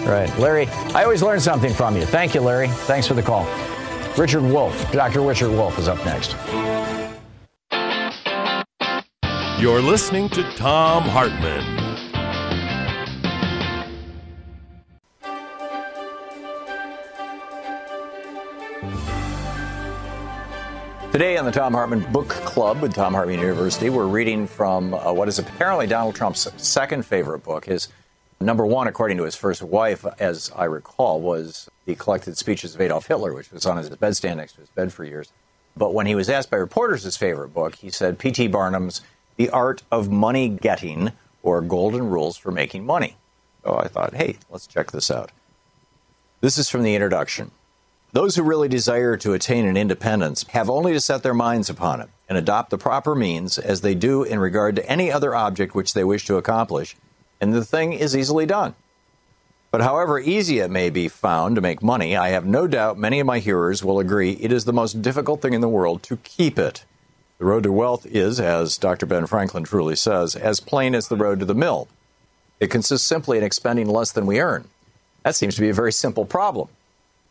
Right. Larry, I always learn something from you. Thank you, Larry. Thanks for the call. Richard Wolff, Dr. Richard Wolff is up next. You're listening to Thom Hartmann. Today on the Thom Hartmann Book Club with Thom Hartmann University, we're reading from uh, what is apparently Donald Trump's second favorite book. His number one, according to his first wife, as I recall, was the collected speeches of Adolf Hitler, which was on his bedstand next to his bed for years. But when he was asked by reporters his favorite book, he said P.T. Barnum's The Art of Money Getting or Golden Rules for Making Money. So I thought, hey, let's check this out. This is from the introduction. Those who really desire to attain an independence have only to set their minds upon it and adopt the proper means as they do in regard to any other object which they wish to accomplish, and the thing is easily done. But however easy it may be found to make money, I have no doubt many of my hearers will agree it is the most difficult thing in the world to keep it. The road to wealth is, as Dr. Ben Franklin truly says, as plain as the road to the mill. It consists simply in expending less than we earn. That seems to be a very simple problem.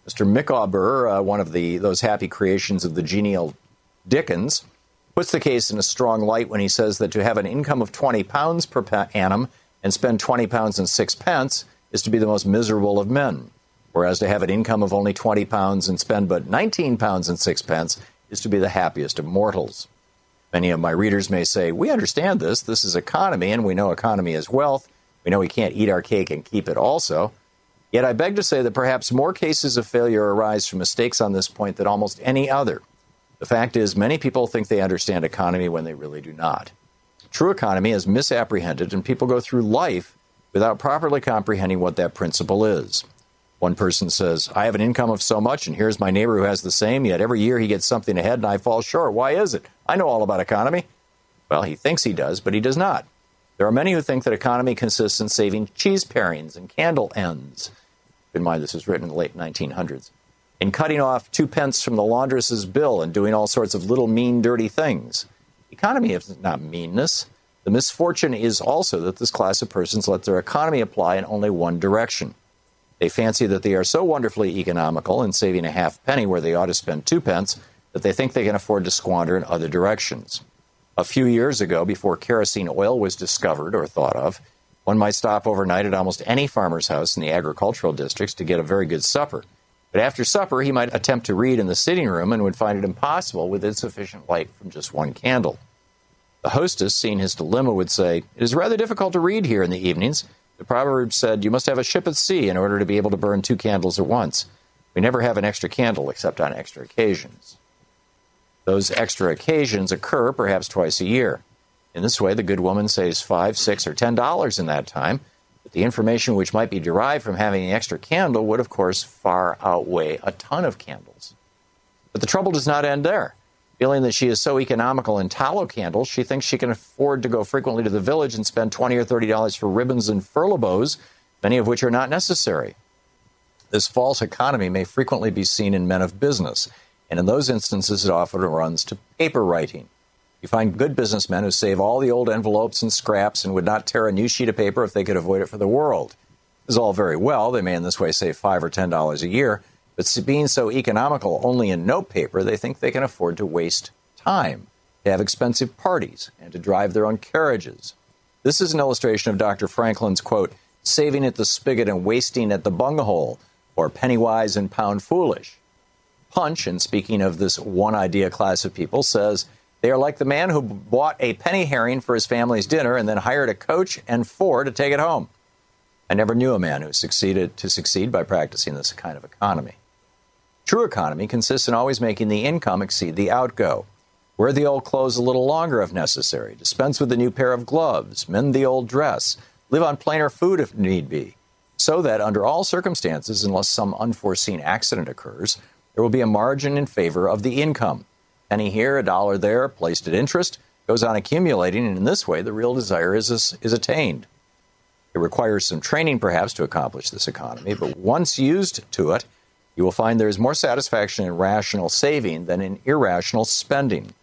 Mr. Micawber, uh, one of the those happy creations of the genial Dickens, puts the case in a strong light when he says that to have an income of 20 pounds per annum and spend 20 pounds and six pence is to be the most miserable of men, whereas to have an income of only 20 pounds and spend but 19 pounds and six pence is to be the happiest of mortals. Many of my readers may say, We understand this. This is economy, and we know economy is wealth. We know we can't eat our cake and keep it also. Yet I beg to say that perhaps more cases of failure arise from mistakes on this point than almost any other. The fact is, many people think they understand economy when they really do not. True economy is misapprehended, and people go through life without properly comprehending what that principle is. One person says, I have an income of so much, and here's my neighbor who has the same, yet every year he gets something ahead and I fall short. Why is it? I know all about economy. Well, he thinks he does, but he does not. There are many who think that economy consists in saving cheese parings and candle ends. In mind, this was written in the late 1900s. In cutting off two pence from the laundress's bill and doing all sorts of little mean, dirty things. Economy is not meanness. The misfortune is also that this class of persons let their economy apply in only one direction. They fancy that they are so wonderfully economical in saving a half penny where they ought to spend two pence that they think they can afford to squander in other directions. A few years ago, before kerosene oil was discovered or thought of, one might stop overnight at almost any farmer's house in the agricultural districts to get a very good supper. But after supper, he might attempt to read in the sitting room and would find it impossible with insufficient light from just one candle. The hostess, seeing his dilemma, would say, It is rather difficult to read here in the evenings. The proverb said, You must have a ship at sea in order to be able to burn two candles at once. We never have an extra candle except on extra occasions. Those extra occasions occur perhaps twice a year. In this way, the good woman saves five, six, or ten dollars in that time, the information which might be derived from having an extra candle would, of course, far outweigh a ton of candles. But the trouble does not end there. Feeling that she is so economical in tallow candles, she thinks she can afford to go frequently to the village and spend twenty or thirty dollars for ribbons and furloughs, many of which are not necessary. This false economy may frequently be seen in men of business and in those instances, it often runs to paper writing. You find good businessmen who save all the old envelopes and scraps and would not tear a new sheet of paper if they could avoid it for the world. This is all very well. They may in this way save five or ten dollars a year, but being so economical only in note paper, they think they can afford to waste time, to have expensive parties, and to drive their own carriages. This is an illustration of Dr. Franklin's quote, saving at the spigot and wasting at the bunghole, or penny wise and pound foolish. Punch, in speaking of this one idea class of people, says they are like the man who bought a penny herring for his family's dinner and then hired a coach and four to take it home. I never knew a man who succeeded to succeed by practicing this kind of economy. True economy consists in always making the income exceed the outgo. Wear the old clothes a little longer if necessary, dispense with the new pair of gloves, mend the old dress, live on plainer food if need be, so that under all circumstances, unless some unforeseen accident occurs, there will be a margin in favor of the income. Penny here, a dollar there, placed at interest, goes on accumulating, and in this way, the real desire is, is attained. It requires some training, perhaps, to accomplish this economy, but once used to it, you will find there is more satisfaction in rational saving than in irrational spending.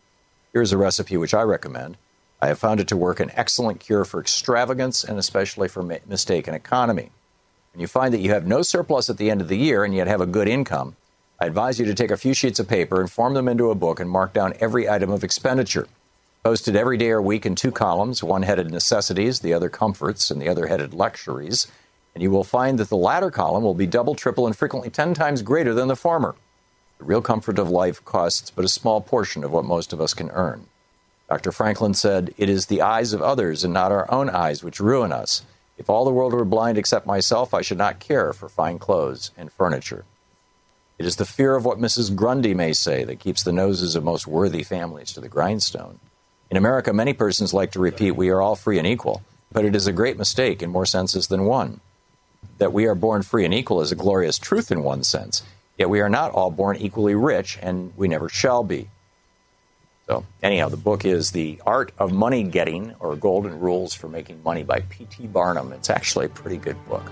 Here's a recipe which I recommend. I have found it to work an excellent cure for extravagance and especially for mistaken economy. When you find that you have no surplus at the end of the year and yet have a good income, I advise you to take a few sheets of paper and form them into a book and mark down every item of expenditure. Posted every day or week in two columns, one headed necessities, the other comforts, and the other headed luxuries. And you will find that the latter column will be double, triple, and frequently 10 times greater than the former. The real comfort of life costs but a small portion of what most of us can earn. Dr. Franklin said, It is the eyes of others and not our own eyes which ruin us. If all the world were blind except myself, I should not care for fine clothes and furniture. It is the fear of what Mrs. Grundy may say that keeps the noses of most worthy families to the grindstone. In America, many persons like to repeat, We are all free and equal, but it is a great mistake in more senses than one. That we are born free and equal is a glorious truth in one sense, yet we are not all born equally rich, and we never shall be. So, anyhow, the book is The Art of Money Getting or Golden Rules for Making Money by P.T. Barnum. It's actually a pretty good book.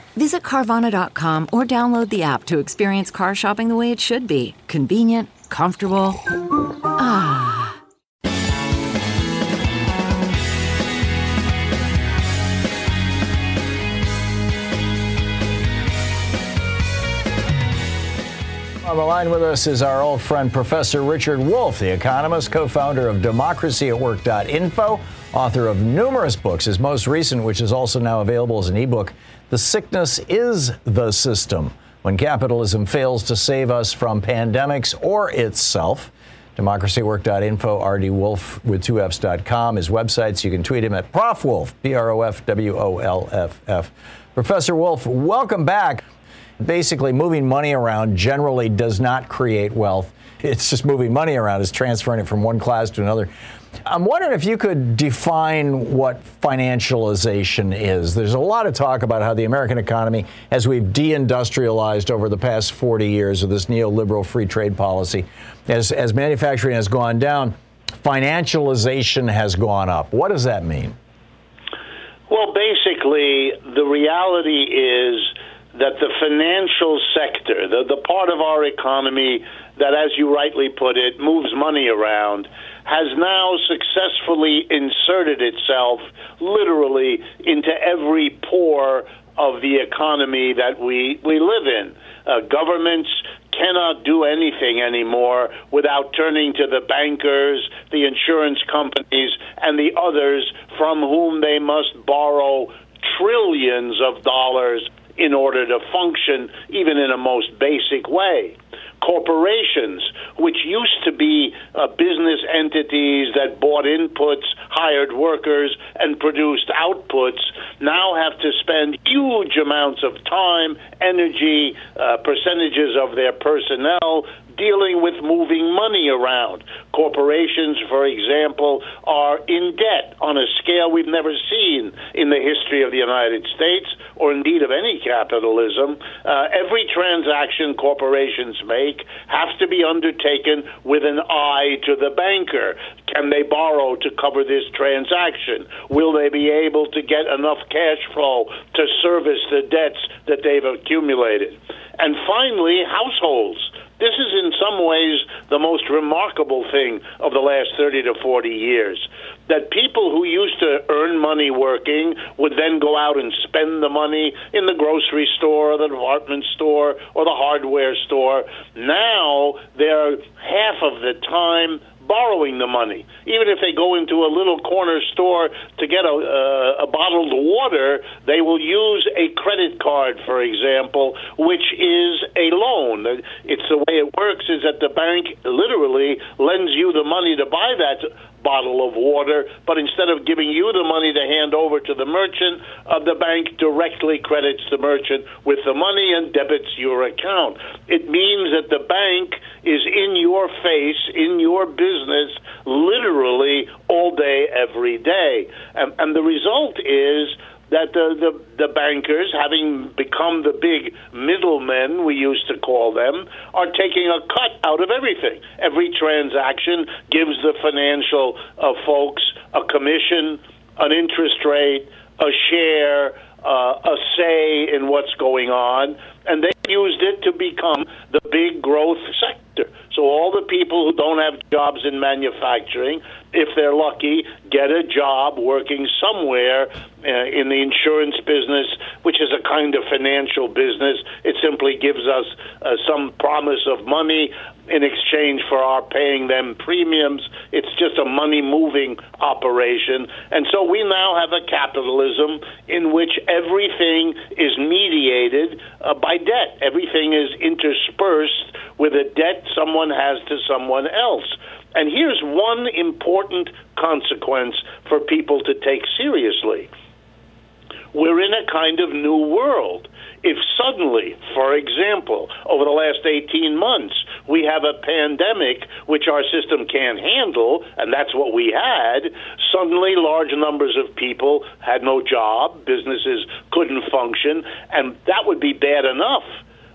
Visit Carvana.com or download the app to experience car shopping the way it should be convenient, comfortable. Ah. On the line with us is our old friend, Professor Richard Wolff, the economist, co founder of democracyatwork.info, author of numerous books. His most recent, which is also now available as an ebook, The Sickness is the System When Capitalism Fails to Save Us from Pandemics or Itself. democracywork.info, RD Wolff with two Fs.com, his websites. You can tweet him at Prof Wolff, P R O F W O L F F. Professor Wolff, welcome back. Basically, moving money around generally does not create wealth. It's just moving money around, it's transferring it from one class to another. I'm wondering if you could define what financialization is. There's a lot of talk about how the American economy, as we've deindustrialized over the past 40 years with this neoliberal free trade policy, as, as manufacturing has gone down, financialization has gone up. What does that mean? Well, basically, the reality is that the financial sector, the, the part of our economy that, as you rightly put it, moves money around, has now successfully inserted itself literally into every pore of the economy that we, we live in. Uh, governments cannot do anything anymore without turning to the bankers, the insurance companies, and the others from whom they must borrow trillions of dollars in order to function even in a most basic way. Corporations, which used to be uh, business entities that bought inputs, hired workers, and produced outputs, now have to spend huge amounts of time, energy, uh, percentages of their personnel dealing with moving money around. Corporations, for example, are in debt on a scale we've never seen in the history of the United States or indeed of any capitalism. Uh, every transaction corporations make has to be undertaken with an eye to the banker. Can they borrow to cover this transaction? Will they be able to get enough cash flow to service the debts that they've accumulated? And finally, households. This is in some ways the most remarkable thing of the last 30 to 40 years. That people who used to earn money working would then go out and spend the money in the grocery store, or the department store, or the hardware store. Now they're half of the time borrowing the money. Even if they go into a little corner store to get a, uh, a bottled water, they will use a credit card, for example, which is a loan. It's the way it works is that the bank literally lends you the money to buy that bottle of water, but instead of giving you the money to hand over to the merchant, uh, the bank directly credits the merchant with the money and debits your account. It means that the bank is in your face, in your business, literally all day, every day. And, and the result is that the, the, the bankers, having become the big middlemen, we used to call them, are taking a cut out of everything. Every transaction gives the financial uh, folks a commission, an interest rate, a share, uh, a say in what's going on, and they used it to become the big growth sector. So all the people who don't have jobs in manufacturing, if they're lucky, get a job working somewhere uh, in the insurance business, which is a kind of financial business. It simply gives us uh, some promise of money in exchange for our paying them premiums. It's just a money moving operation. And so we now have a capitalism in which everything is mediated uh, by debt. Everything is interspersed with a debt someone has to someone else. And here's one important consequence for people to take seriously. We're in a kind of new world if suddenly, for example, over the last 18 months, we have a pandemic which our system can't handle, and that's what we had, suddenly large numbers of people had no job, businesses couldn't function, and that would be bad enough.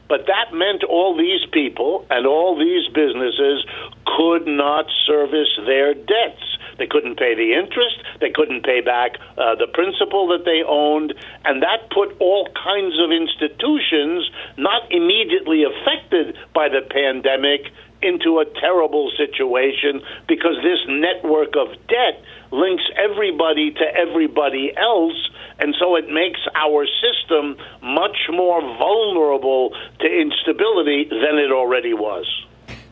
But that meant all these people and all these businesses could not service their debts. They couldn't pay the interest. They couldn't pay back uh, the principal that they owned. And that put all kinds of institutions, not immediately affected by the pandemic, into a terrible situation because this network of debt links everybody to everybody else. And so it makes our system much more vulnerable to instability than it already was.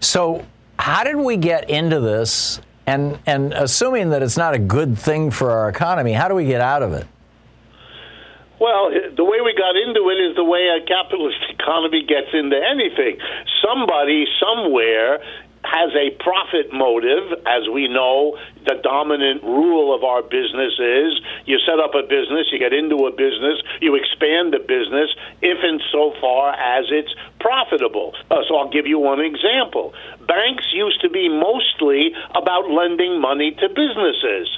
So, how did we get into this and and assuming that it's not a good thing for our economy, how do we get out of it? Well, the way we got into it is the way a capitalist economy gets into anything. Somebody somewhere has a profit motive. As we know, the dominant rule of our business is you set up a business, you get into a business, you expand the business if and so far as it's profitable. Uh, so I'll give you one example. Banks used to be mostly about lending money to businesses.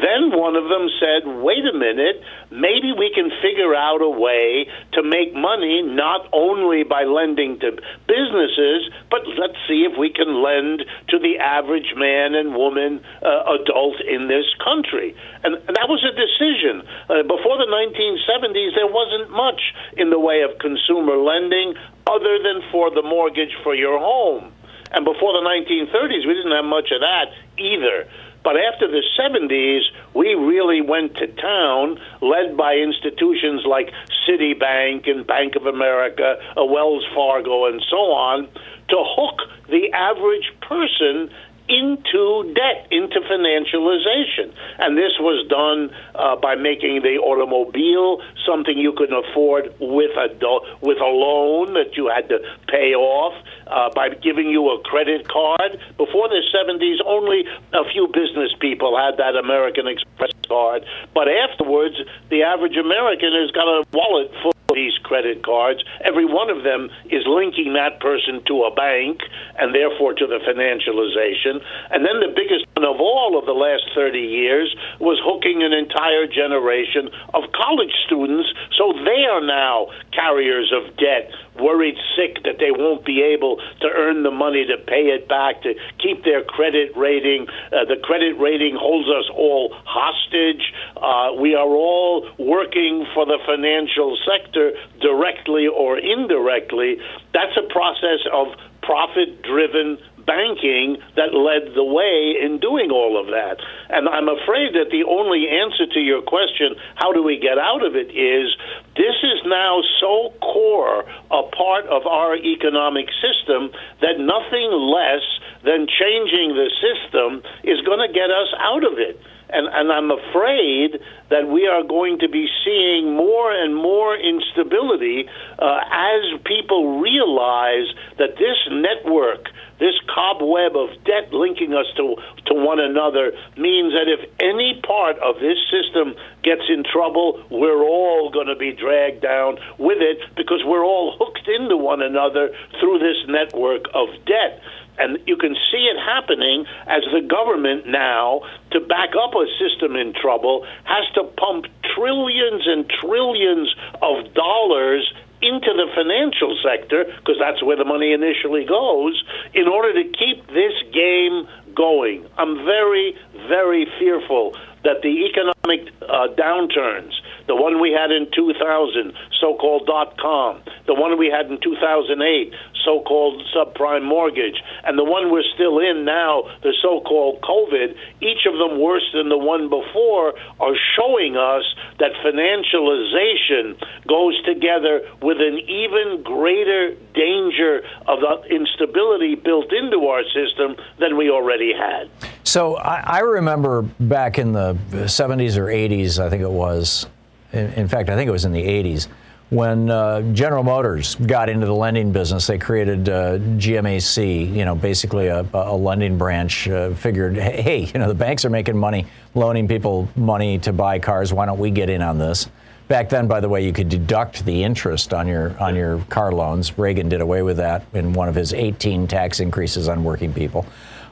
Then one of them said, wait a minute, maybe we can figure out a way to make money not only by lending to businesses, but let's see if we can lend to the average man and woman, uh, adult in this country. And, and that was a decision. Uh, before the 1970s, there wasn't much in the way of consumer lending other than for the mortgage for your home. And before the 1930s, we didn't have much of that either. But after the 70s, we really went to town, led by institutions like Citibank and Bank of America, uh, Wells Fargo, and so on, to hook the average person into debt, into financialization. And this was done uh, by making the automobile something you could afford with a do- with a loan that you had to pay off, uh, by giving you a credit card. Before the 70s, only a few business people had that American Express card, but afterwards, the average American has got a wallet full of these credit cards. Every one of them is linking that person to a bank and therefore to the financialization. And then the biggest one of all of the last 30 years was hooking an entire generation of college students so they are now carriers of debt worried sick that they won't be able to earn the money to pay it back, to keep their credit rating. Uh, the credit rating holds us all hostage. Uh, we are all working for the financial sector directly or indirectly. That's a process of profit driven banking that led the way in doing all of that. And I'm afraid that the only answer to your question, how do we get out of it, is this is now so core a part of our economic system that nothing less than changing the system is going to get us out of it. And, and I'm afraid that we are going to be seeing more and more instability uh, as people realize that this network this cobweb of debt linking us to, to one another means that if any part of this system gets in trouble, we're all going to be dragged down with it because we're all hooked into one another through this network of debt. And you can see it happening as the government now, to back up a system in trouble, has to pump trillions and trillions of dollars into the financial sector, because that's where the money initially goes, in order to keep this game going. I'm very, very fearful that the economic uh, downturns, the one we had in 2000, so called dot com, the one we had in 2008, so-called subprime mortgage, and the one we're still in now, the so-called COVID, each of them worse than the one before, are showing us that financialization goes together with an even greater danger of instability built into our system than we already had. So I, I remember back in the 70s or 80s, I think it was. In, in fact, I think it was in the 80s when uh, General Motors got into the lending business, they created uh, GMAC, you know, basically a, a lending branch. Uh, figured, hey, you know, the banks are making money, loaning people money to buy cars. Why don't we get in on this? Back then, by the way, you could deduct the interest on your on your car loans. Reagan did away with that in one of his 18 tax increases on working people.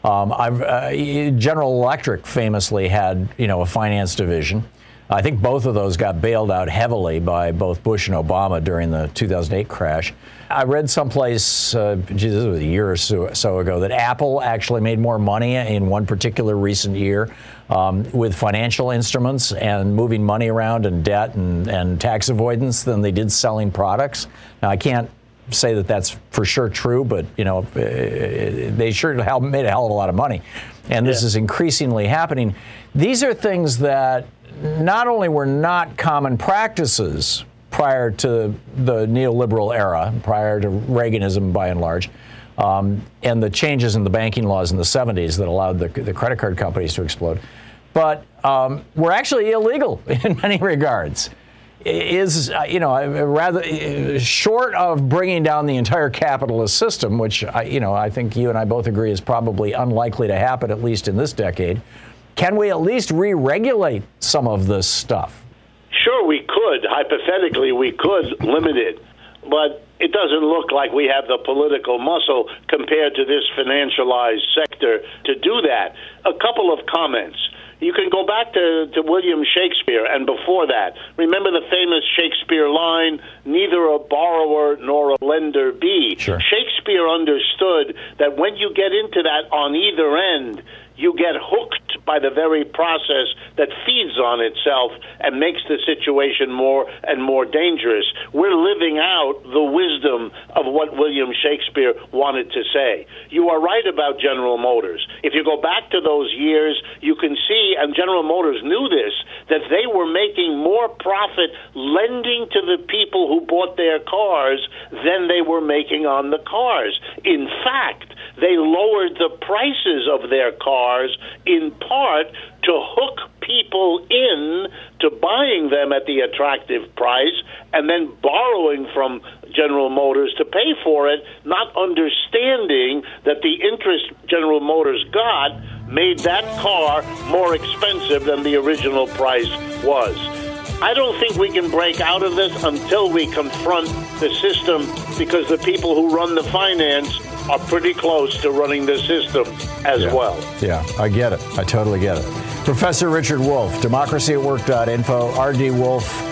Um, uh, General Electric famously had, you know, a finance division. I think both of those got bailed out heavily by both Bush and Obama during the 2008 crash. I read someplace, uh, geez, this was a year or so, so, ago, that Apple actually made more money in one particular recent year um, with financial instruments and moving money around and debt and, and tax avoidance than they did selling products. Now, I can't say that that's for sure true, but you know, uh, they sure made a hell of a lot of money, and this yeah. is increasingly happening. These are things that not only were not common practices prior to the neoliberal era, prior to Reaganism by and large, um, and the changes in the banking laws in the 70s that allowed the, the credit card companies to explode, but um, were actually illegal in many regards. Is uh, you know rather uh, short of bringing down the entire capitalist system, which I, you know I think you and I both agree is probably unlikely to happen at least in this decade. Can we at least re regulate some of this stuff? Sure, we could. Hypothetically, we could limit it. But it doesn't look like we have the political muscle compared to this financialized sector to do that. A couple of comments. You can go back to, to William Shakespeare and before that. Remember the famous Shakespeare line, neither a borrower nor a lender be. Sure. Shakespeare understood that when you get into that on either end, you get hooked by the very process that feeds on itself and makes the situation more and more dangerous. We're living out the wisdom of what William Shakespeare wanted to say. You are right about General Motors. If you go back to those years, you can see, and General Motors knew this, that they were making more profit lending to the people who bought their cars than they were making on the cars. In fact, they lowered the prices of their cars in part to hook people in to buying them at the attractive price and then borrowing from General Motors to pay for it, not understanding that the interest General Motors got made that car more expensive than the original price was. I don't think we can break out of this until we confront the system because the people who run the finance are pretty close to running the system as yeah. well. Yeah, I get it. I totally get it. Professor Richard Wolff, democracyatwork.info, RD Wolff.